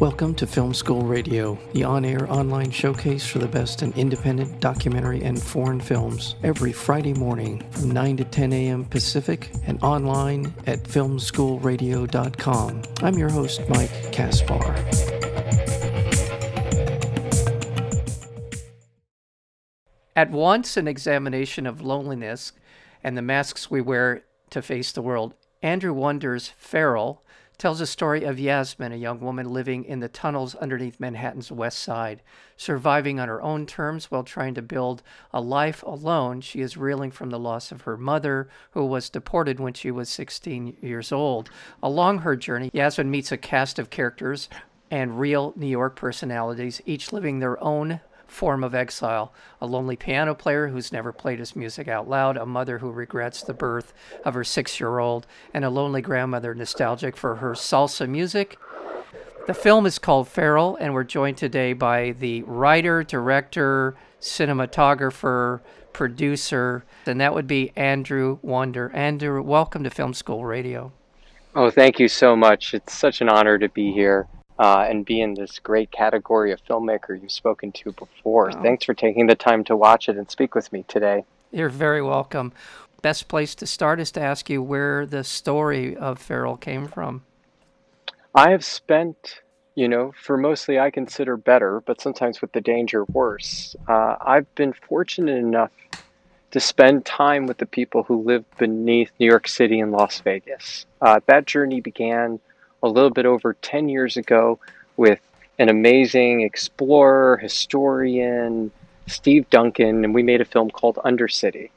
Welcome to Film School Radio, the on air online showcase for the best in independent documentary and foreign films, every Friday morning from 9 to 10 a.m. Pacific and online at filmschoolradio.com. I'm your host, Mike Kaspar. At once an examination of loneliness and the masks we wear to face the world, Andrew Wonder's Feral tells a story of Yasmin, a young woman living in the tunnels underneath Manhattan's west side. Surviving on her own terms while trying to build a life alone, she is reeling from the loss of her mother, who was deported when she was 16 years old. Along her journey, Yasmin meets a cast of characters and real New York personalities, each living their own form of exile a lonely piano player who's never played his music out loud, a mother who regrets the birth of her six year old, and a lonely grandmother nostalgic for her salsa music. The film is called Feral, and we're joined today by the writer, director, cinematographer, producer, and that would be Andrew Wonder. Andrew, welcome to Film School Radio. Oh, thank you so much. It's such an honor to be here uh, and be in this great category of filmmaker you've spoken to before. Oh. Thanks for taking the time to watch it and speak with me today. You're very welcome. Best place to start is to ask you where the story of Feral came from. I have spent, you know, for mostly I consider better, but sometimes with the danger worse. Uh, I've been fortunate enough to spend time with the people who live beneath New York City and Las Vegas. Uh, that journey began a little bit over 10 years ago with an amazing explorer, historian, Steve Duncan, and we made a film called Undercity.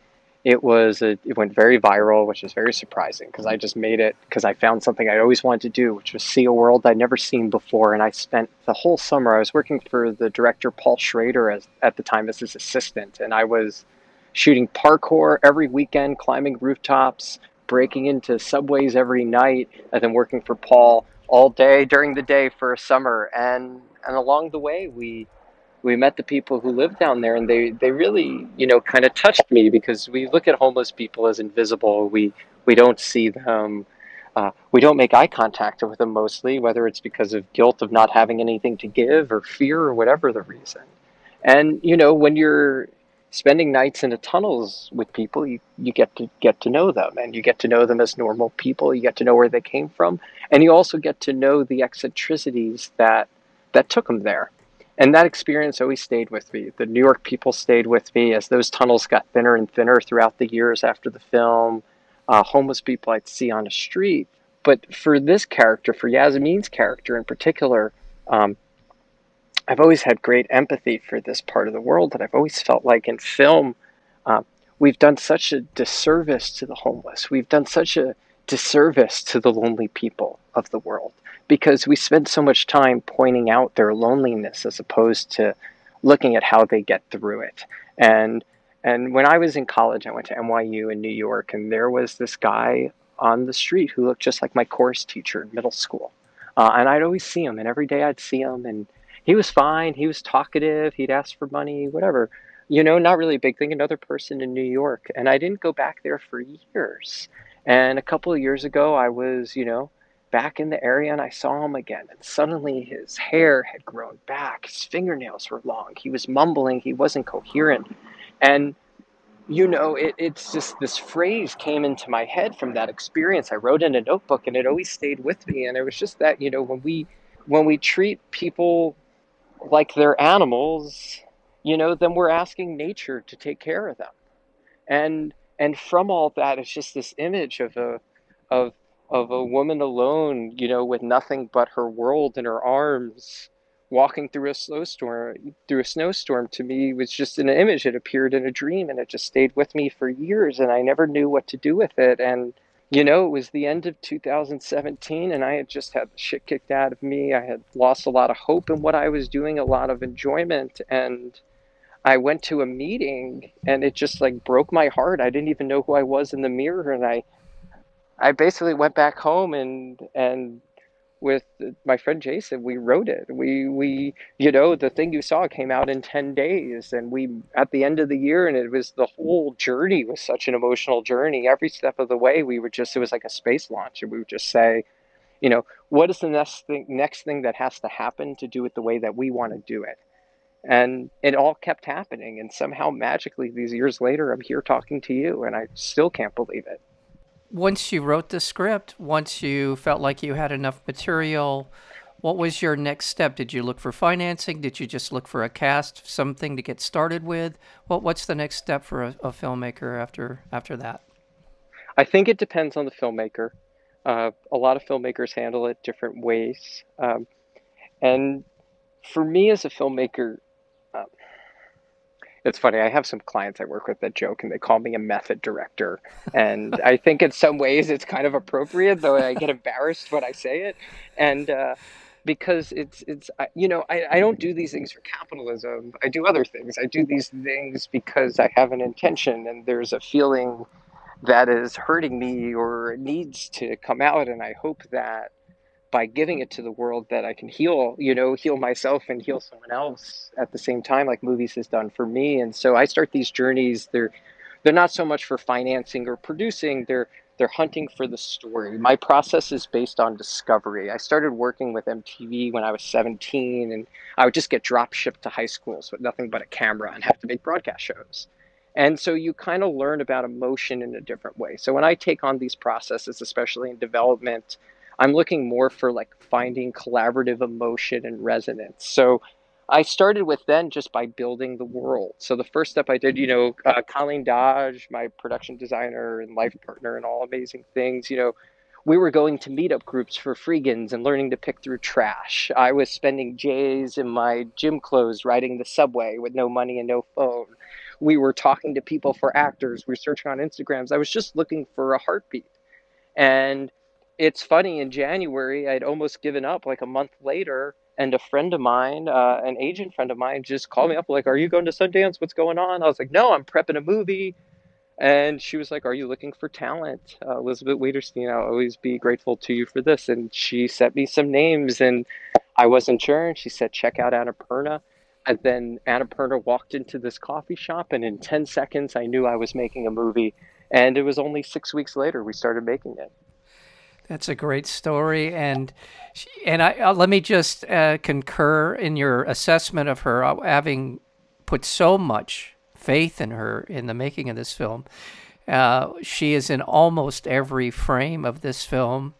It was a, it went very viral, which is very surprising because I just made it because I found something I always wanted to do, which was see a world I'd never seen before. And I spent the whole summer. I was working for the director Paul Schrader as at the time as his assistant, and I was shooting parkour every weekend, climbing rooftops, breaking into subways every night and then working for Paul all day during the day for a summer. And and along the way, we we met the people who live down there, and they they really you know kind of touched me because we look at homeless people as invisible. We we don't see them. Uh, we don't make eye contact with them mostly, whether it's because of guilt of not having anything to give or fear or whatever the reason. And you know, when you're spending nights in the tunnels with people, you, you get to get to know them and you get to know them as normal people. You get to know where they came from. And you also get to know the eccentricities that that took them there. And that experience always stayed with me. The New York people stayed with me as those tunnels got thinner and thinner throughout the years after the film. Uh, homeless people I'd see on the street. But for this character, for Yasmin's character in particular, um, I've always had great empathy for this part of the world, and I've always felt like in film, uh, we've done such a disservice to the homeless. We've done such a disservice to the lonely people of the world because we spend so much time pointing out their loneliness as opposed to looking at how they get through it. And and when I was in college, I went to NYU in New York, and there was this guy on the street who looked just like my course teacher in middle school. Uh, and I'd always see him, and every day I'd see him, and he was fine. He was talkative. He'd ask for money, whatever. You know, not really a big thing. Another person in New York. And I didn't go back there for years. And a couple of years ago, I was, you know, back in the area and I saw him again. And suddenly his hair had grown back. His fingernails were long. He was mumbling. He wasn't coherent. And, you know, it, it's just this phrase came into my head from that experience. I wrote in a notebook and it always stayed with me. And it was just that, you know, when we when we treat people like they're animals, you know, then we're asking nature to take care of them. And and from all that, it's just this image of a of of a woman alone, you know, with nothing but her world in her arms, walking through a snowstorm. Through a snowstorm, to me, was just an image. It appeared in a dream, and it just stayed with me for years, and I never knew what to do with it. And you know, it was the end of 2017 and I had just had the shit kicked out of me. I had lost a lot of hope in what I was doing, a lot of enjoyment. And I went to a meeting and it just like broke my heart. I didn't even know who I was in the mirror. And I, I basically went back home and, and with my friend Jason, we wrote it. We we you know the thing you saw came out in ten days, and we at the end of the year, and it was the whole journey was such an emotional journey. Every step of the way, we were just it was like a space launch, and we would just say, You know, what is the next thing next thing that has to happen to do it the way that we want to do it? And it all kept happening. And somehow magically, these years later, I'm here talking to you, and I still can't believe it. Once you wrote the script, once you felt like you had enough material, what was your next step? Did you look for financing? Did you just look for a cast, something to get started with? What What's the next step for a, a filmmaker after after that? I think it depends on the filmmaker. Uh, a lot of filmmakers handle it different ways, um, and for me as a filmmaker, it's funny. I have some clients I work with that joke and they call me a method director. And I think in some ways it's kind of appropriate, though I get embarrassed when I say it. And uh, because it's, it's you know, I, I don't do these things for capitalism. I do other things. I do these things because I have an intention and there's a feeling that is hurting me or needs to come out. And I hope that by giving it to the world that I can heal, you know, heal myself and heal someone else at the same time, like movies has done for me. And so I start these journeys. They're they're not so much for financing or producing. They're they're hunting for the story. My process is based on discovery. I started working with MTV when I was 17, and I would just get drop shipped to high schools with nothing but a camera and have to make broadcast shows. And so you kind of learn about emotion in a different way. So when I take on these processes, especially in development, I'm looking more for like finding collaborative emotion and resonance. So I started with then just by building the world. So the first step I did, you know, uh, Colleen Dodge, my production designer and life partner, and all amazing things, you know, we were going to meetup groups for freegans and learning to pick through trash. I was spending days in my gym clothes riding the subway with no money and no phone. We were talking to people for actors. We were searching on Instagrams. I was just looking for a heartbeat. And it's funny in January, I'd almost given up like a month later. And a friend of mine, uh, an agent friend of mine, just called me up like, "Are you going to Sundance? What's going on?" I was like, "No, I'm prepping a movie." And she was like, "Are you looking for talent?" Uh, Elizabeth Wiederstein, I'll always be grateful to you for this. And she sent me some names, and I wasn't sure. And she said, "Check out Annapurna." And then Annapurna walked into this coffee shop, and in ten seconds, I knew I was making a movie. And it was only six weeks later we started making it. That's a great story, and and I uh, let me just uh, concur in your assessment of her uh, having put so much faith in her in the making of this film. Uh, she is in almost every frame of this film,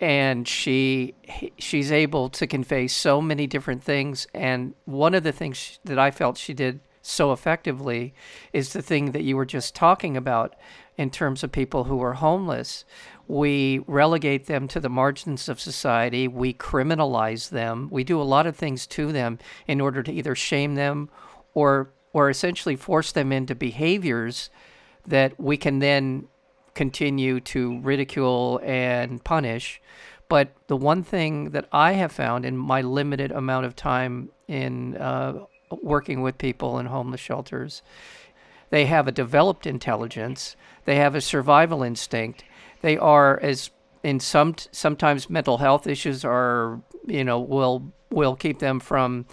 and she she's able to convey so many different things. And one of the things that I felt she did so effectively is the thing that you were just talking about in terms of people who are homeless we relegate them to the margins of society, we criminalize them, we do a lot of things to them in order to either shame them or or essentially force them into behaviors that we can then continue to ridicule and punish. But the one thing that I have found in my limited amount of time in uh, working with people in homeless shelters, they have a developed intelligence, they have a survival instinct, they are as in some sometimes mental health issues are you know will will keep them from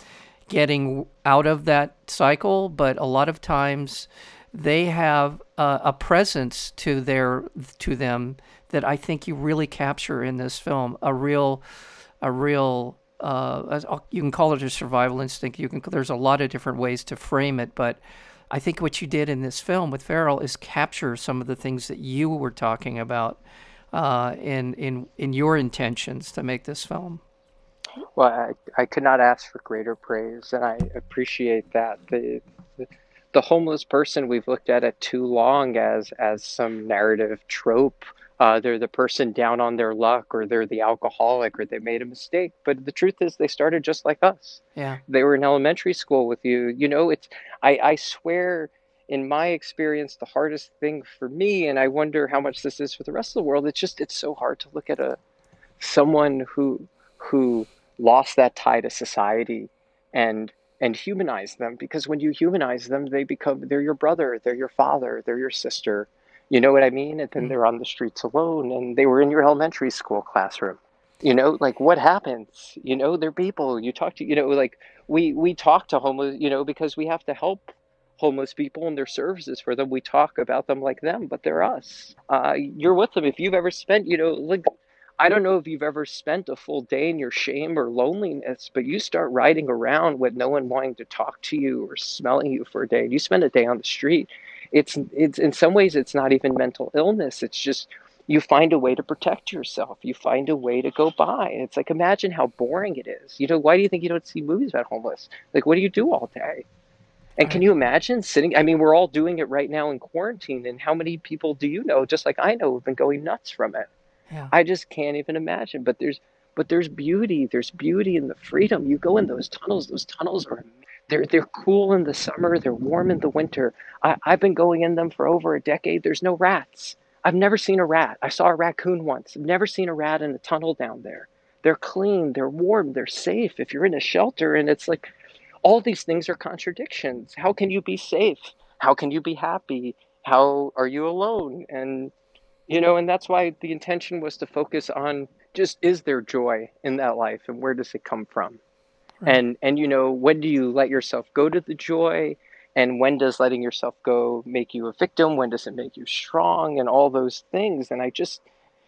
getting out of that cycle but a lot of times they have a, a presence to their to them that I think you really capture in this film. A real a real uh, you can call it a survival instinct. You can there's a lot of different ways to frame it but I think what you did in this film with Feral is capture some of the things that you were talking about uh, in in in your intentions to make this film. Well, I, I could not ask for greater praise, and I appreciate that. The, the the homeless person we've looked at it too long as as some narrative trope uh, they're the person down on their luck or they're the alcoholic or they made a mistake but the truth is they started just like us. Yeah. They were in elementary school with you. You know it's i i swear in my experience the hardest thing for me and i wonder how much this is for the rest of the world it's just it's so hard to look at a someone who who lost that tie to society and and humanize them because when you humanize them they become they're your brother they're your father they're your sister you know what I mean? And then mm. they're on the streets alone and they were in your elementary school classroom. You know, like what happens? You know, they're people. You talk to, you know, like we we talk to homeless, you know, because we have to help homeless people and their services for them. We talk about them like them, but they're us. Uh, you're with them. If you've ever spent, you know, like I don't know if you've ever spent a full day in your shame or loneliness, but you start riding around with no one wanting to talk to you or smelling you for a day. You spend a day on the street. It's it's in some ways it's not even mental illness. It's just you find a way to protect yourself. You find a way to go by. And it's like imagine how boring it is. You know, why do you think you don't see movies about homeless? Like what do you do all day? And can you imagine sitting? I mean, we're all doing it right now in quarantine. And how many people do you know, just like I know, have been going nuts from it? Yeah. I just can't even imagine. But there's but there's beauty. There's beauty in the freedom. You go in those tunnels. Those tunnels are they're they're cool in the summer. They're warm in the winter. I, I've been going in them for over a decade. There's no rats. I've never seen a rat. I saw a raccoon once. I've never seen a rat in a tunnel down there. They're clean. They're warm. They're safe. If you're in a shelter and it's like all these things are contradictions. How can you be safe? How can you be happy? How are you alone? And you know, and that's why the intention was to focus on just is there joy in that life and where does it come from? Right. And and you know, when do you let yourself go to the joy? And when does letting yourself go make you a victim? When does it make you strong? And all those things. And I just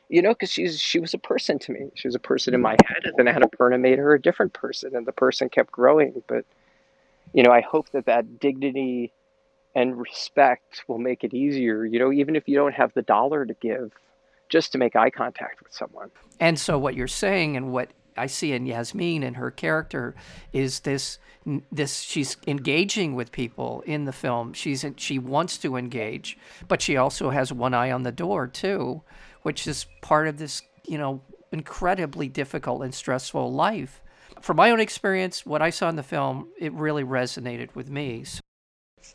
you know, because she's she was a person to me. She was a person in mm. my head, and then I had Annapurna made her a different person, and the person kept growing. But you know, I hope that that dignity and respect will make it easier, you know, even if you don't have the dollar to give, just to make eye contact with someone. And so what you're saying and what I see in Yasmin and her character is this this she's engaging with people in the film. She's she wants to engage, but she also has one eye on the door too, which is part of this, you know, incredibly difficult and stressful life. From my own experience, what I saw in the film, it really resonated with me. So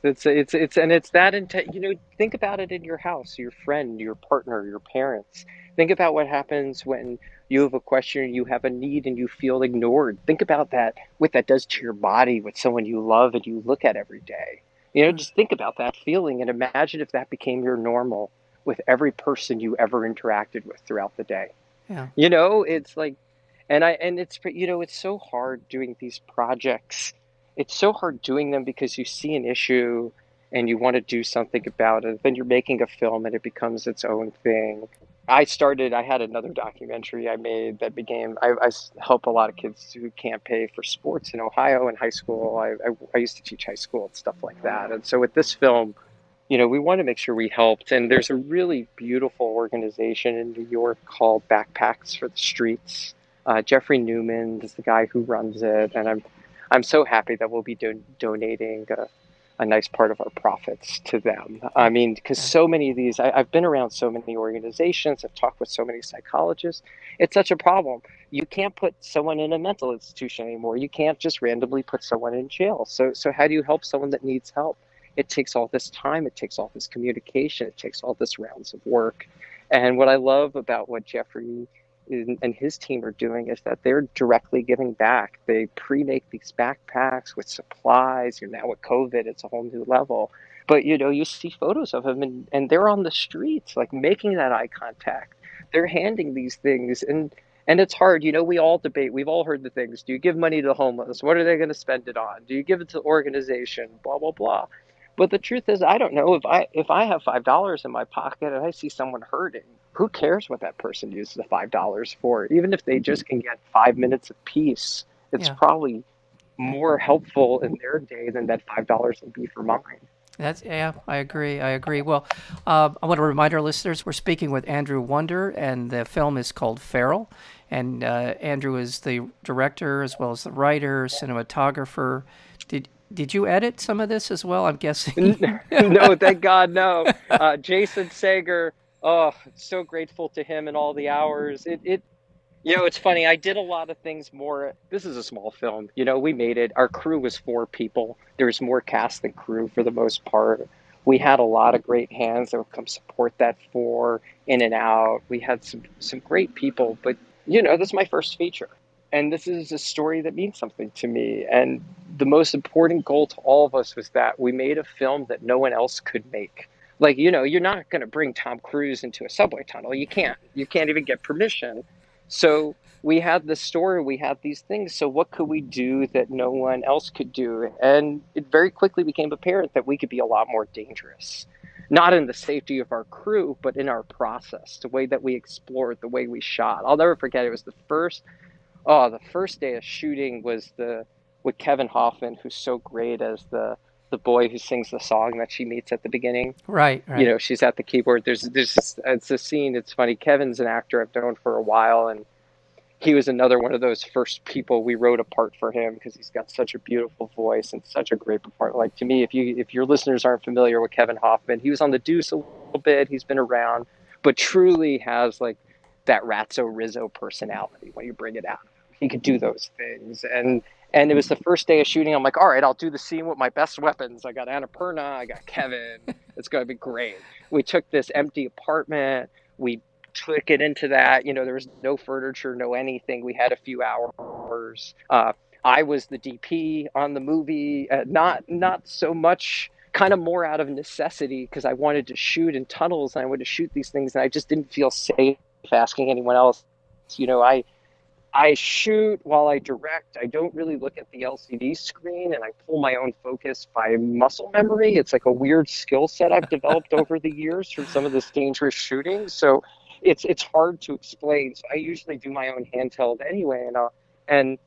it's it's it's and it's that intent. You know, think about it in your house, your friend, your partner, your parents. Think about what happens when you have a question, you have a need, and you feel ignored. Think about that. What that does to your body with someone you love and you look at every day. You know, hmm. just think about that feeling and imagine if that became your normal with every person you ever interacted with throughout the day. Yeah. You know, it's like, and I and it's you know it's so hard doing these projects it's so hard doing them because you see an issue and you want to do something about it. Then you're making a film and it becomes its own thing. I started, I had another documentary I made that became, I, I help a lot of kids who can't pay for sports in Ohio in high school. I, I, I used to teach high school and stuff like that. And so with this film, you know, we want to make sure we helped. And there's a really beautiful organization in New York called Backpacks for the Streets. Uh, Jeffrey Newman is the guy who runs it. And I'm I'm so happy that we'll be do- donating a, a, nice part of our profits to them. I mean, because so many of these, I, I've been around so many organizations, I've talked with so many psychologists. It's such a problem. You can't put someone in a mental institution anymore. You can't just randomly put someone in jail. So, so how do you help someone that needs help? It takes all this time. It takes all this communication. It takes all this rounds of work. And what I love about what Jeffrey and his team are doing is that they're directly giving back. They pre-make these backpacks with supplies. You're now with COVID, it's a whole new level. But you know, you see photos of them, and, and they're on the streets, like making that eye contact. They're handing these things, and and it's hard. You know, we all debate. We've all heard the things. Do you give money to the homeless? What are they going to spend it on? Do you give it to the organization? Blah blah blah. But the truth is, I don't know if I if I have five dollars in my pocket and I see someone hurting, who cares what that person uses the five dollars for? Even if they just can get five minutes of peace, it's yeah. probably more helpful in their day than that five dollars would be for mine. That's yeah, I agree. I agree. Well, uh, I want to remind our listeners we're speaking with Andrew Wonder, and the film is called Feral. And uh, Andrew is the director as well as the writer, cinematographer. Did you edit some of this as well? I'm guessing. no, thank God, no. Uh, Jason Sager. Oh, so grateful to him and all the hours. It, it, you know, it's funny. I did a lot of things more. This is a small film. You know, we made it. Our crew was four people. There's more cast than crew for the most part. We had a lot of great hands that would come support that for in and out. We had some some great people, but you know, this is my first feature and this is a story that means something to me. And the most important goal to all of us was that we made a film that no one else could make. Like, you know, you're not going to bring Tom Cruise into a subway tunnel. You can't. You can't even get permission. So we had the story, we had these things. So what could we do that no one else could do? And it very quickly became apparent that we could be a lot more dangerous. not in the safety of our crew, but in our process, the way that we explored, the way we shot. I'll never forget. It was the first, oh, the first day of shooting was the with Kevin Hoffman, who's so great as the the boy who sings the song that she meets at the beginning. Right, right. You know, she's at the keyboard. There's there's it's a scene. It's funny. Kevin's an actor I've known for a while, and he was another one of those first people we wrote a part for him because he's got such a beautiful voice and such a great part. Like to me, if you if your listeners aren't familiar with Kevin Hoffman, he was on the Deuce a little bit. He's been around, but truly has like that Ratso Rizzo personality when you bring it out. He could do those things, and and it was the first day of shooting. I'm like, all right, I'll do the scene with my best weapons. I got Annapurna, I got Kevin. It's going to be great. We took this empty apartment. We took it into that. You know, there was no furniture, no anything. We had a few hours. Uh, I was the DP on the movie. Uh, not not so much, kind of more out of necessity because I wanted to shoot in tunnels and I wanted to shoot these things, and I just didn't feel safe asking anyone else. You know, I I shoot while I direct. I don't really look at the LCD screen and I pull my own focus by muscle memory. It's like a weird skill set I've developed over the years from some of this dangerous shooting. So it's it's hard to explain. So I usually do my own handheld anyway, and uh, and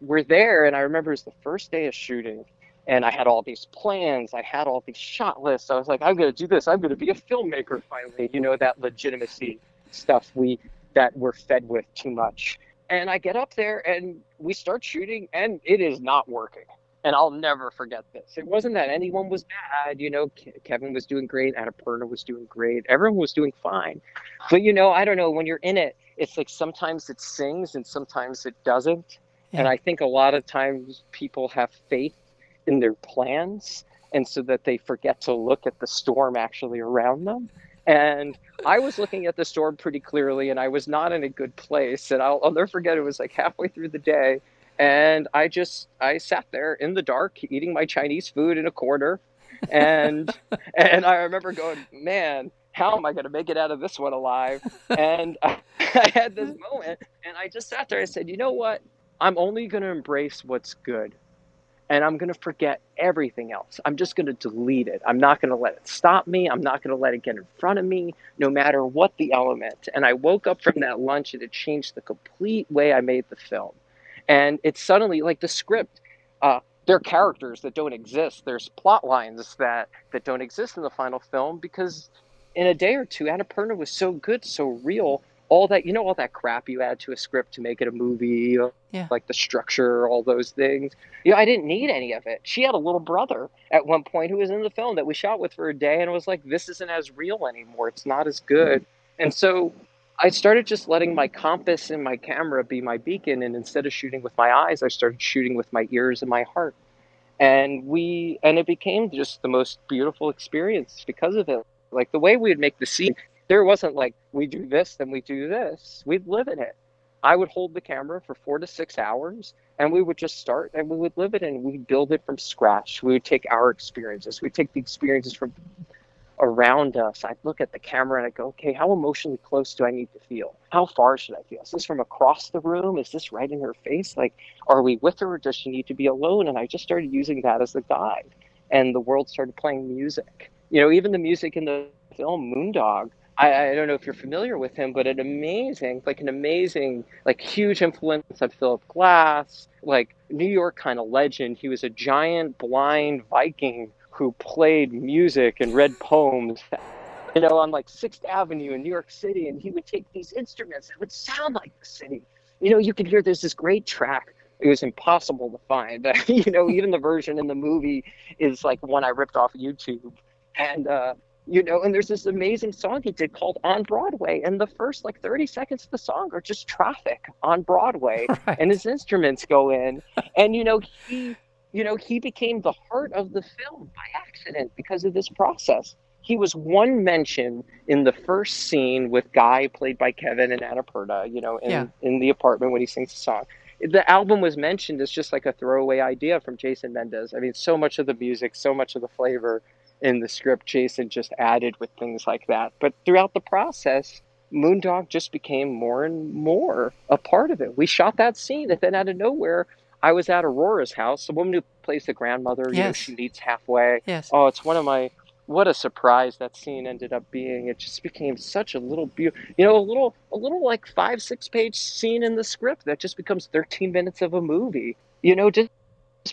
we're there. And I remember it was the first day of shooting, and I had all these plans. I had all these shot lists. I was like, I'm going to do this. I'm going to be a filmmaker finally. You know that legitimacy stuff we that we're fed with too much. And I get up there and we start shooting, and it is not working and I'll never forget this. It wasn't that anyone was bad, you know. Kevin was doing great, Annapurna was doing great, everyone was doing fine. But you know, I don't know. When you're in it, it's like sometimes it sings and sometimes it doesn't. Yeah. And I think a lot of times people have faith in their plans, and so that they forget to look at the storm actually around them. And I was looking at the storm pretty clearly, and I was not in a good place. And I'll, I'll never forget. It was like halfway through the day and I just I sat there in the dark eating my Chinese food in a corner, and and I remember going, man, how am I going to make it out of this one alive? And I, I had this moment, and I just sat there. I said, you know what? I'm only going to embrace what's good, and I'm going to forget everything else. I'm just going to delete it. I'm not going to let it stop me. I'm not going to let it get in front of me, no matter what the element. And I woke up from that lunch, and it changed the complete way I made the film and it's suddenly like the script uh, there are characters that don't exist there's plot lines that that don't exist in the final film because in a day or two annapurna was so good so real all that you know all that crap you add to a script to make it a movie yeah. like the structure all those things you know i didn't need any of it she had a little brother at one point who was in the film that we shot with for a day and was like this isn't as real anymore it's not as good and so I started just letting my compass and my camera be my beacon. And instead of shooting with my eyes, I started shooting with my ears and my heart. And we, and it became just the most beautiful experience because of it. Like the way we would make the scene, there wasn't like, we do this, then we do this. We'd live in it. I would hold the camera for four to six hours and we would just start and we would live it and we'd build it from scratch. We would take our experiences, we'd take the experiences from around us, I'd look at the camera and I'd go, okay, how emotionally close do I need to feel? How far should I feel? Is this from across the room? Is this right in her face? Like, are we with her or does she need to be alone? And I just started using that as a guide. And the world started playing music. You know, even the music in the film Moondog, I, I don't know if you're familiar with him, but an amazing, like an amazing, like huge influence of Philip Glass, like New York kind of legend. He was a giant blind Viking who played music and read poems, you know, on like Sixth Avenue in New York City, and he would take these instruments that would sound like the city. You know, you could hear there's this great track. It was impossible to find. you know, even the version in the movie is like one I ripped off YouTube, and uh, you know, and there's this amazing song he did called On Broadway, and the first like 30 seconds of the song are just traffic on Broadway, right. and his instruments go in, and you know he you know, he became the heart of the film by accident because of this process. He was one mention in the first scene with Guy, played by Kevin and Annapurna, you know, in, yeah. in the apartment when he sings the song. The album was mentioned as just like a throwaway idea from Jason Mendez. I mean, so much of the music, so much of the flavor in the script, Jason just added with things like that. But throughout the process, Moondog just became more and more a part of it. We shot that scene, and then out of nowhere, I was at Aurora's house, the woman who plays the grandmother. Yes. You know, she meets halfway. Yes. Oh, it's one of my what a surprise that scene ended up being. It just became such a little beautiful, you know, a little, a little like five, six page scene in the script that just becomes 13 minutes of a movie, you know, just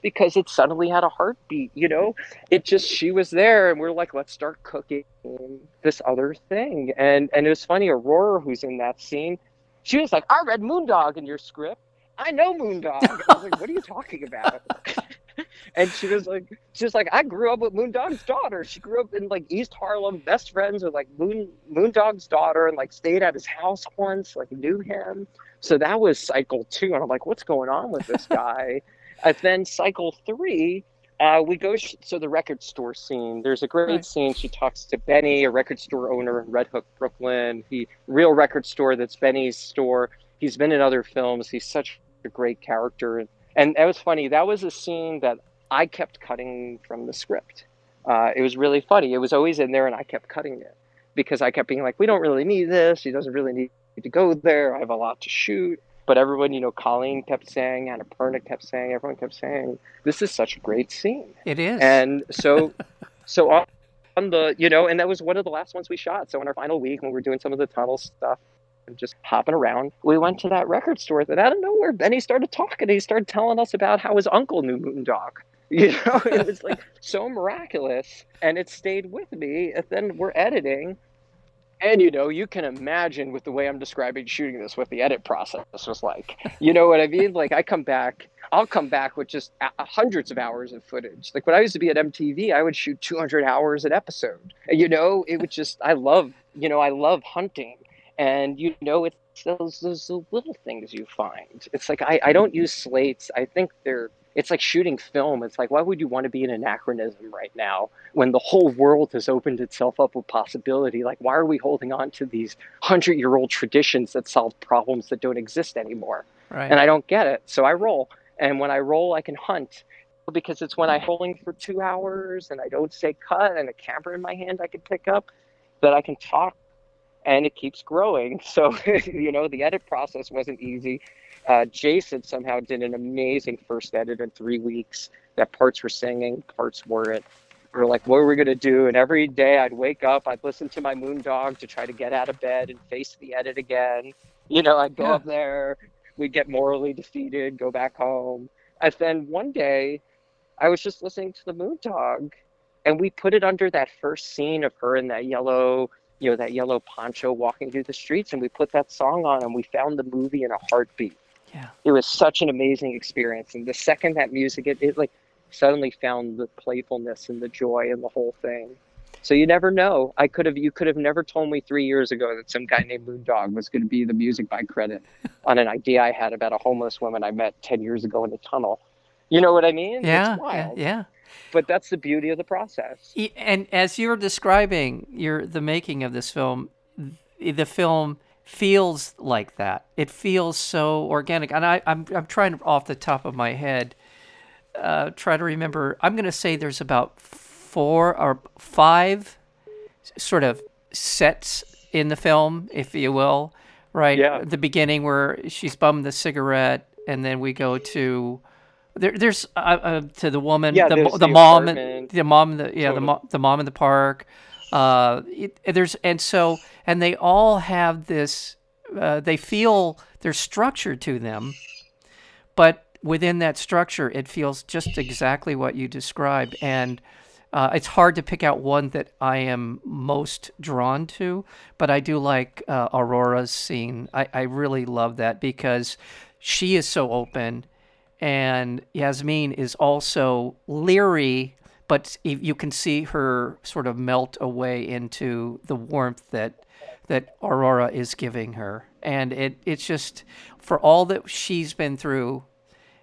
because it suddenly had a heartbeat, you know, it just, she was there and we're like, let's start cooking this other thing. And, and it was funny, Aurora, who's in that scene, she was like, I read Moondog in your script. I know Moondog. I was like, what are you talking about? and she was like, she was like, I grew up with Moondog's daughter. She grew up in like East Harlem, best friends with like Moon Moondog's daughter, and like stayed at his house once, like knew him. So that was cycle two, and I'm like, what's going on with this guy? And then cycle three, uh, we go sh- so the record store scene. There's a great right. scene. She talks to Benny, a record store owner in Red Hook, Brooklyn. He real record store that's Benny's store. He's been in other films. He's such a great character. And that was funny. That was a scene that I kept cutting from the script. Uh, it was really funny. It was always in there, and I kept cutting it because I kept being like, "We don't really need this. He doesn't really need to go there. I have a lot to shoot." But everyone, you know, Colleen kept saying, Anna Annapurna kept saying, everyone kept saying, "This is such a great scene." It is. And so, so on, on the, you know, and that was one of the last ones we shot. So in our final week, when we were doing some of the tunnel stuff, and just hopping around. We went to that record store that out of nowhere, Benny started talking. He started telling us about how his uncle knew Moondog. You know, it was like so miraculous, and it stayed with me. And then we're editing, and you know, you can imagine with the way I'm describing shooting this, what the edit process was like. You know what I mean? Like I come back, I'll come back with just hundreds of hours of footage. Like when I used to be at MTV, I would shoot 200 hours an episode. You know, it would just I love, you know, I love hunting and you know it's those those little things you find it's like I, I don't use slates i think they're it's like shooting film it's like why would you want to be an anachronism right now when the whole world has opened itself up with possibility like why are we holding on to these hundred year old traditions that solve problems that don't exist anymore right. and i don't get it so i roll and when i roll i can hunt because it's when i'm rolling for two hours and i don't say cut and a camera in my hand i can pick up that i can talk and it keeps growing. So, you know, the edit process wasn't easy. Uh, Jason somehow did an amazing first edit in three weeks. That parts were singing, parts weren't. We are like, what are we going to do? And every day I'd wake up, I'd listen to my Moondog to try to get out of bed and face the edit again. You know, I'd go yeah. up there, we'd get morally defeated, go back home. And then one day I was just listening to the Moondog and we put it under that first scene of her in that yellow you know that yellow poncho walking through the streets and we put that song on and we found the movie in a heartbeat yeah. It was such an amazing experience. And the second that music it, it like suddenly found the playfulness and the joy and the whole thing. So you never know. I could have you could have never told me three years ago that some guy named moondog was going to be the music by credit on an idea i had about a homeless woman i met 10 years ago in a tunnel. You know what i mean? Yeah yeah, yeah. But that's the beauty of the process. And as you're describing your the making of this film, the film feels like that. It feels so organic. And I, I'm I'm trying off the top of my head, uh, try to remember. I'm going to say there's about four or five sort of sets in the film, if you will. Right. Yeah. The beginning where she's bummed the cigarette, and then we go to there, there's uh, uh, to the woman, yeah, the, the, the mom, the mom, the yeah, totally. the mom, the mom in the park. Uh, it, there's and so and they all have this. Uh, they feel there's structure to them, but within that structure, it feels just exactly what you described, and uh, it's hard to pick out one that I am most drawn to. But I do like uh, Aurora's scene. I, I really love that because she is so open and Yasmin is also leery, but you can see her sort of melt away into the warmth that that Aurora is giving her, and it it's just for all that she's been through,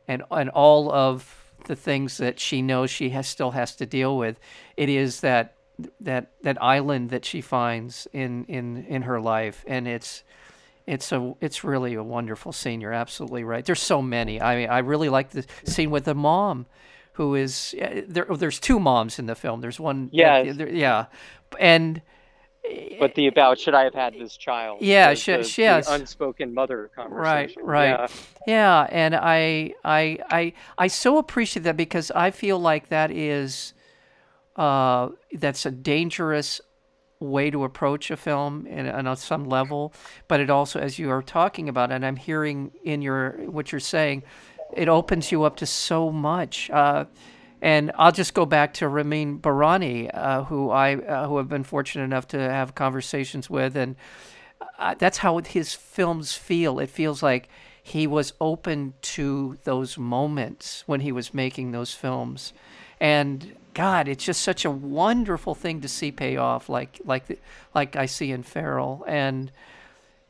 and and all of the things that she knows she has still has to deal with, it is that that that island that she finds in in in her life, and it's it's a it's really a wonderful scene. You're absolutely right. There's so many. I mean, I really like the scene with the mom, who is there. There's two moms in the film. There's one. Yeah. There, yeah, and. But the about should I have had this child? Yeah, the, she, the, she has, the unspoken mother conversation. Right, right. Yeah. yeah, and I, I, I, I so appreciate that because I feel like that is uh, that's a dangerous way to approach a film and, and on some level, but it also, as you are talking about, and I'm hearing in your what you're saying, it opens you up to so much. Uh, and I'll just go back to Ramin Bahrani, uh, who I uh, who have been fortunate enough to have conversations with, and uh, that's how his films feel. It feels like he was open to those moments when he was making those films, and God, it's just such a wonderful thing to see pay off, like like like I see in Feral, and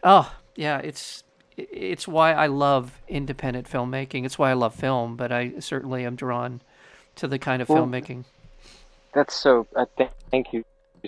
oh yeah, it's it's why I love independent filmmaking. It's why I love film, but I certainly am drawn to the kind of well, filmmaking. That's so. Uh, th- thank you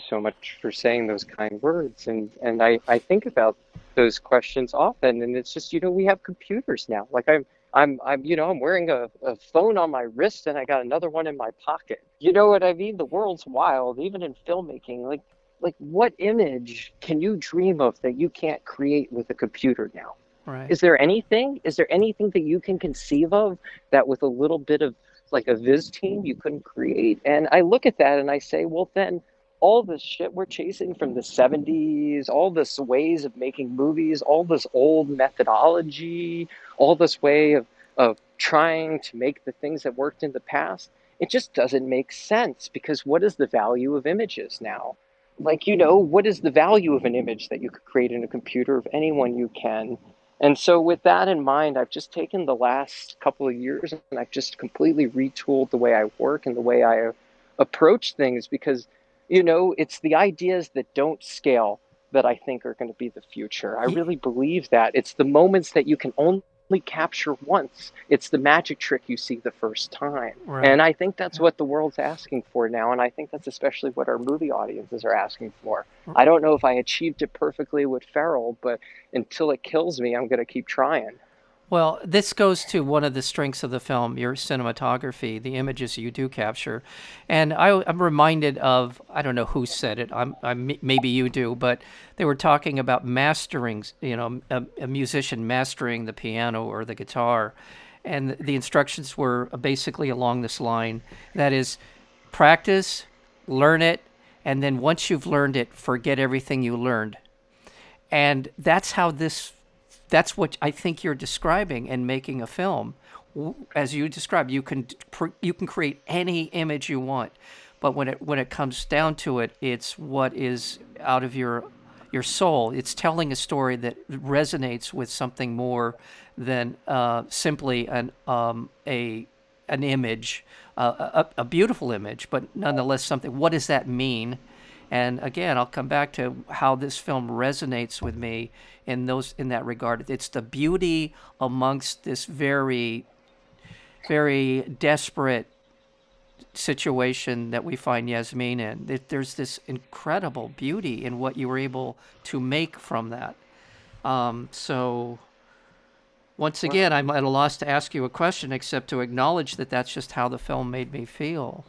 so much for saying those kind words, and and I I think about those questions often, and it's just you know we have computers now. Like I'm I'm I'm you know I'm wearing a, a phone on my wrist, and I got another one in my pocket. You know what I mean? The world's wild, even in filmmaking. Like like what image can you dream of that you can't create with a computer now? Right. Is there anything? Is there anything that you can conceive of that with a little bit of like a viz team you couldn't create? And I look at that and I say, well, then all this shit we're chasing from the 70s, all this ways of making movies, all this old methodology, all this way of, of trying to make the things that worked in the past, it just doesn't make sense because what is the value of images now? Like, you know, what is the value of an image that you could create in a computer of anyone you can? And so, with that in mind, I've just taken the last couple of years and I've just completely retooled the way I work and the way I approach things because, you know, it's the ideas that don't scale that I think are going to be the future. I really believe that. It's the moments that you can only capture once. It's the magic trick you see the first time. Right. And I think that's what the world's asking for now. And I think that's especially what our movie audiences are asking for. Mm. I don't know if I achieved it perfectly with Feral, but until it kills me, I'm going to keep trying. Well, this goes to one of the strengths of the film, your cinematography, the images you do capture. And I, am reminded of, I don't know who said it, I'm, I'm, maybe you do, but they were talking about mastering, you know, a, a musician mastering the piano or the guitar. And the instructions were basically along this line that is, practice, learn it, and then once you've learned it, forget everything you learned. And that's how this that's what I think you're describing and making a film. As you described, you can you can create any image you want, but when it when it comes down to it, it's what is out of your your soul. It's telling a story that resonates with something more than uh, simply an um, a an image, uh, a, a beautiful image, but nonetheless something. What does that mean? And again, I'll come back to how this film resonates with me in those in that regard. It's the beauty amongst this very, very desperate situation that we find Yasmin in. There's this incredible beauty in what you were able to make from that. Um, so, once again, I'm at a loss to ask you a question except to acknowledge that that's just how the film made me feel.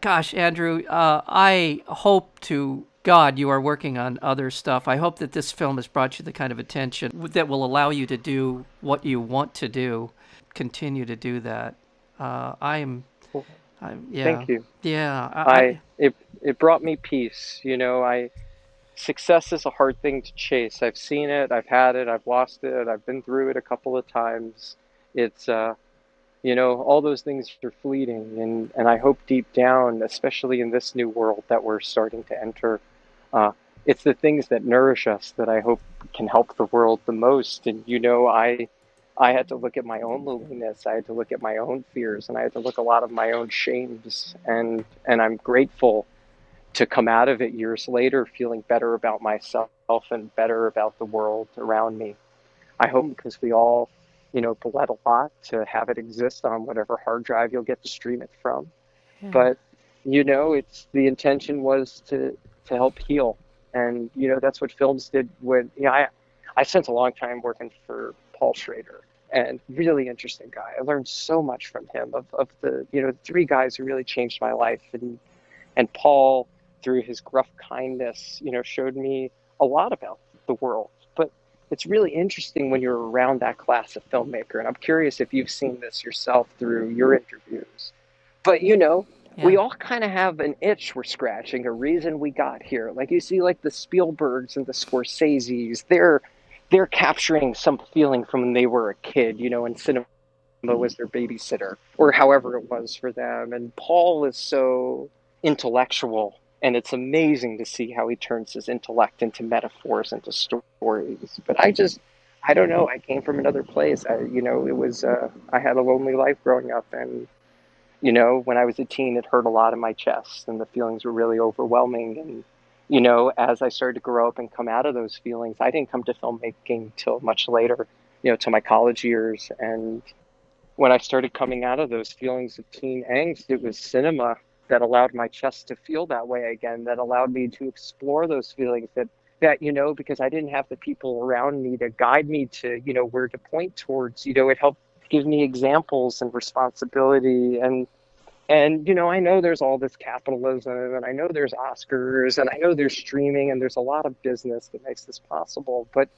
Gosh, Andrew, uh, I hope to God you are working on other stuff. I hope that this film has brought you the kind of attention that will allow you to do what you want to do. Continue to do that. Uh, I am. I'm, yeah. Thank you. Yeah. I, I it it brought me peace. You know, I success is a hard thing to chase. I've seen it. I've had it. I've lost it. I've been through it a couple of times. It's uh, you know all those things are fleeting. And and i hope deep down especially in this new world that we're starting to enter uh, it's the things that nourish us that i hope can help the world the most. And you know i i had to look at my own loneliness. I had to look at my own fears and i had to look a lot of my own shames. And and i'm grateful to come out of it years later feeling better about myself and better about the world around me. I hope because we all you know, bled a lot to have it exist on whatever hard drive you'll get to stream it from. Yeah. But you know, it's the intention was to to help heal, and you know that's what films did. When you know, I I spent a long time working for Paul Schrader, and really interesting guy. I learned so much from him. Of of the you know three guys who really changed my life, and and Paul through his gruff kindness, you know, showed me a lot about the world it's really interesting when you're around that class of filmmaker. And I'm curious if you've seen this yourself through your interviews. But you know, yeah. we all kind of have an itch we're scratching, a reason we got here. Like you see, like the Spielbergs and the Scorseses, they're they're capturing some feeling from when they were a kid, you know, and cinema mm-hmm. was their babysitter, or however it was for them. And Paul is so intellectual, and it's amazing to see how he turns his intellect into metaphors, into stories. But I just I don't know. I came from another place. I, you know, it was uh, I had a lonely life growing up, and you know, when I was a teen, it hurt a lot in my chest, and the feelings were really overwhelming. And you know, as I started to grow up and come out of those feelings, I didn't come to filmmaking till much later. You know, to my college years, and when I started coming out of those feelings of teen angst, it was cinema that allowed my chest to feel that way again. That allowed me to explore those feelings that that you know because i didn't have the people around me to guide me to you know where to point towards you know it helped give me examples and responsibility and and you know i know there's all this capitalism and i know there's oscars and i know there's streaming and there's a lot of business that makes this possible but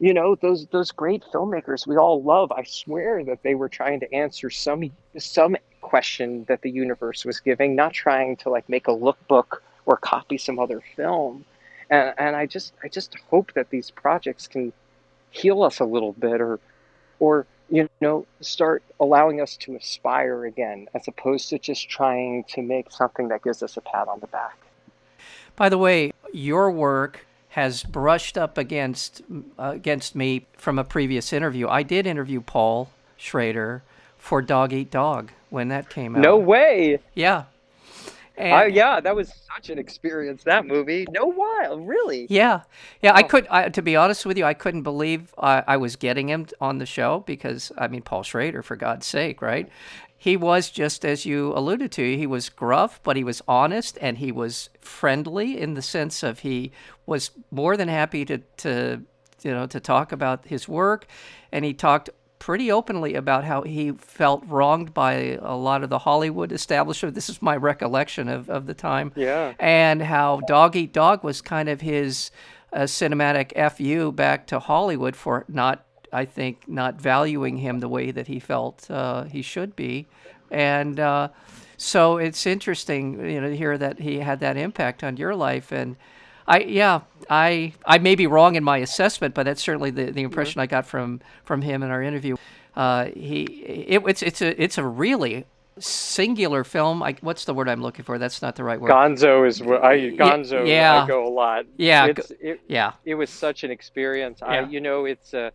you know those those great filmmakers we all love i swear that they were trying to answer some some question that the universe was giving not trying to like make a lookbook or copy some other film and, and I just I just hope that these projects can heal us a little bit or or you know start allowing us to aspire again as opposed to just trying to make something that gives us a pat on the back. By the way, your work has brushed up against uh, against me from a previous interview. I did interview Paul Schrader for Dog Eat Dog when that came out. No way. Yeah, and, yeah, that was such an experience. That movie, no while, really. Yeah, yeah. Oh. I could, I, to be honest with you, I couldn't believe I, I was getting him on the show because I mean, Paul Schrader, for God's sake, right? He was just as you alluded to. He was gruff, but he was honest and he was friendly in the sense of he was more than happy to to you know to talk about his work, and he talked pretty openly about how he felt wronged by a lot of the Hollywood establishment. This is my recollection of, of the time. Yeah. And how Dog Eat Dog was kind of his uh, cinematic FU back to Hollywood for not, I think, not valuing him the way that he felt uh, he should be. And uh, so it's interesting, you know, to hear that he had that impact on your life. And I yeah, I I may be wrong in my assessment, but that's certainly the, the impression I got from from him in our interview. Uh, he it, it's it's a it's a really singular film. I, what's the word I'm looking for? That's not the right word. Gonzo is what I Gonzo. Yeah. I go a lot. Yeah, it, yeah. It was such an experience. Yeah. I you know it's a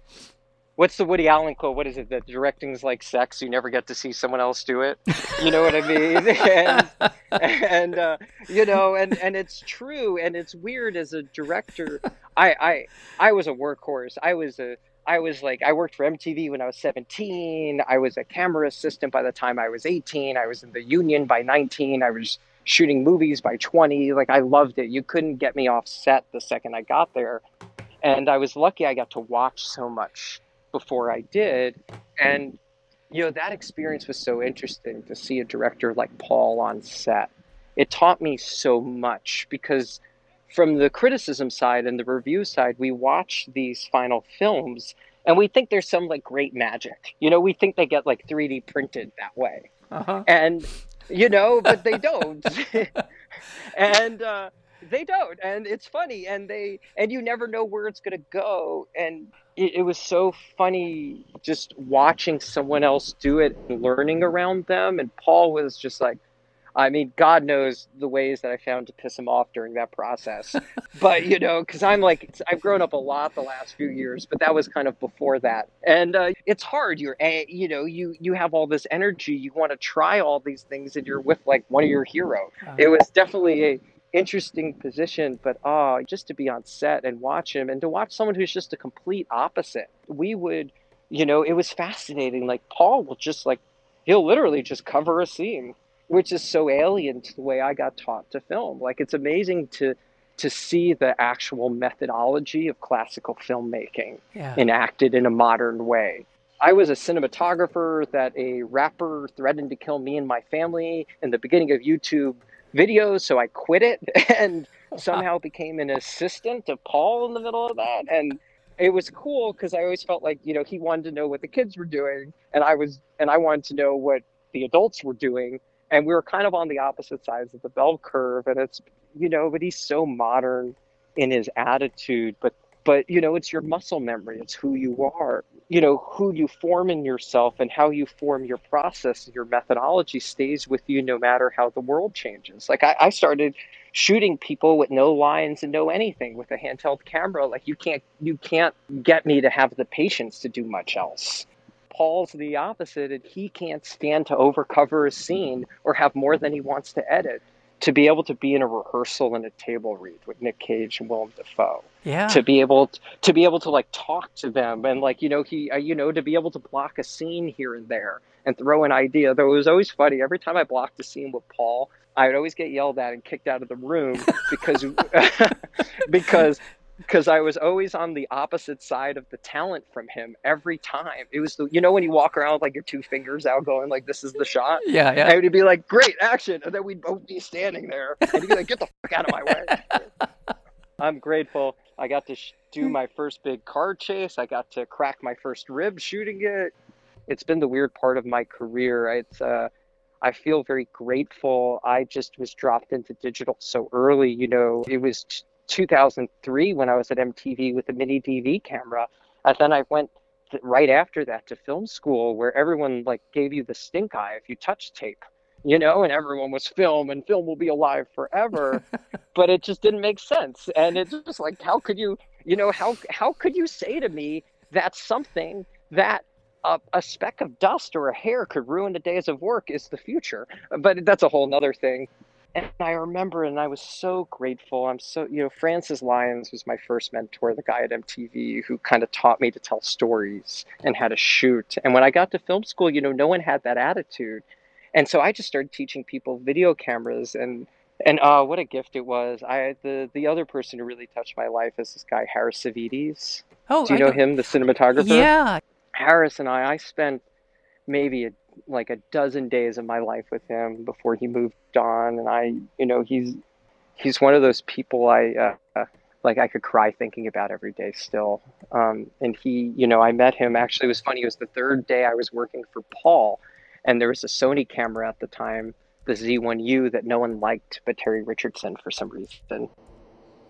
what's the Woody Allen quote? What is it? That directing's like sex. You never get to see someone else do it. You know what I mean? and and uh, you know, and and it's true. And it's weird as a director. I I I was a workhorse. I was a I was like I worked for MTV when I was 17. I was a camera assistant by the time I was 18. I was in the union by 19. I was shooting movies by 20. Like I loved it. You couldn't get me off set the second I got there. And I was lucky I got to watch so much before I did. And, you know, that experience was so interesting to see a director like Paul on set. It taught me so much because from the criticism side and the review side, we watch these final films and we think there's some like great magic. You know, we think they get like 3D printed that way. Uh-huh. And, you know, but they don't. and, uh, they don't and it's funny and they and you never know where it's going to go and it, it, was so funny just watching someone else do it and learning around them. And Paul was just like, I mean, God knows the ways that I found to piss him off during that process. but, you know, because I'm like, I've grown up a lot the last few years, but that was kind of before that. And uh, it's hard. You're, you know, you, you have all this energy. You want to try all these things and you're with like one of your heroes. Uh-huh. It was definitely a, interesting position, but ah, just to be on set and watch him and to watch someone who's just a complete opposite. We would, you know, it was fascinating. Like Paul will just like, he'll literally just cover a scene, which is so alien to the way I got taught to film. Like it's amazing to to see the actual methodology of classical filmmaking yeah. enacted in a modern way. I was a cinematographer that a rapper threatened to kill me and my family in the beginning of YouTube videos, so I quit it and somehow became an assistant of Paul in the middle of that. And it was cool because I always felt like you know he wanted to know what the kids were doing, and I was and I wanted to know what the adults were doing. and we were kind of on the opposite sides of the bell curve and it's you know but he's so modern in his attitude but but you know it's your muscle memory it's who you are you know who you form in yourself and how you form your process your methodology stays with you no matter how the world changes. Like i, I started shooting people with no lines and no anything with a handheld camera. Like you can't you can't get me to have the patience to do much else. Paul's the opposite, and he can't stand to overcover a scene or have more than he wants to edit. To be able to be in a rehearsal and a table read with Nick Cage and Willem Dafoe, Yeah. to be able to, to be able to like talk to them and like you know he uh, you know to be able to block a scene here and there and throw an idea. Though it was always funny every time I blocked a scene with Paul, I would always get yelled at and kicked out of the room because because because I was always on the opposite side of the talent from him every time. It was the you know when you walk around with like your two fingers out going like this is the shot. yeah, yeah. And he'd be like, "Great action," and then we'd both be standing there, and he'd be like, "Get the fuck out of my way." I'm grateful. I got to sh- do my first big car chase. I got to crack my first rib shooting it. It's been the weird part of my career. It's uh, I feel very grateful. I just was dropped into digital so early. You know, it was 2003 when I was at MTV with a mini DV camera, and then I went th- right after that to film school where everyone like gave you the stink eye if you touched tape you know, and everyone was film and film will be alive forever. but it just didn't make sense. And it's just like, how could you, you know, how how could you say to me that something that a, a speck of dust or a hair could ruin the days of work is the future? But that's a whole nother thing. And I remember, and I was so grateful. I'm so, you know, Francis Lyons was my first mentor, the guy at MTV who kind of taught me to tell stories and how to shoot. And when I got to film school, you know, no one had that attitude and so I just started teaching people video cameras and and uh, what a gift it was. I the the other person who really touched my life is this guy Harris Savides. oh, Do you know don't- him, the cinematographer? Yeah. Harris and I I spent maybe a, like a dozen days of my life with him before he moved on, and I you know he's he's one of those people I. Uh, like I could cry thinking about every day still. Um, and he, you know, I met him. Actually, it was funny. It was the third day I was working for Paul, and there was a Sony camera at the time, the Z1U, that no one liked but Terry Richardson for some reason,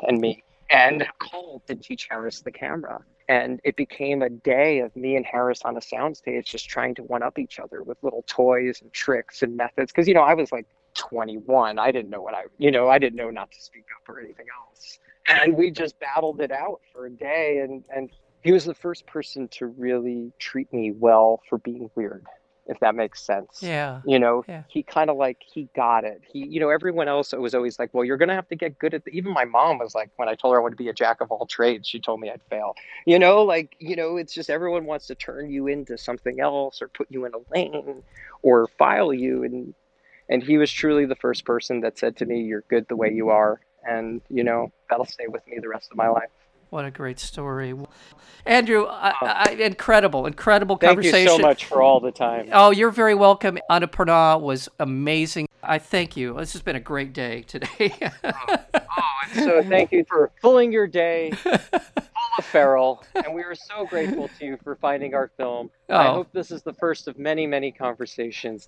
and me. And called to teach Harris the camera. And it became a day of me and Harris on a soundstage just trying to one up each other with little toys and tricks and methods. Because, you know, I was like 21. I didn't know what I, you know, I didn't know not to speak up or anything else. And we just battled it out for a day. And, and he was the first person to really treat me well for being weird, if that makes sense. Yeah. You know, Yeah. he kind of like he got it. He, you know, everyone else was always like, "Well, you're gonna have to get good at." The... Even my mom was like, when I told her I wanted to be a jack of all trades, she told me I'd fail. You know, like you know, it's just everyone wants to turn you into something else or put you in a lane or file you, and and he was truly the first person that said to me, "You're good the way you are," and you know, that'll stay with me the rest of my life. What a great story. Andrew, I, oh. I, incredible, incredible Thank conversation. Thank you so much for all the time. Oh, you're very welcome. Annapurna was amazing. I thank you. This has been a great day today. Oh, and so thank you for filling your day full of Feral, and we are so grateful to you for finding our film. I Oh. hope this is the first of many, many conversations.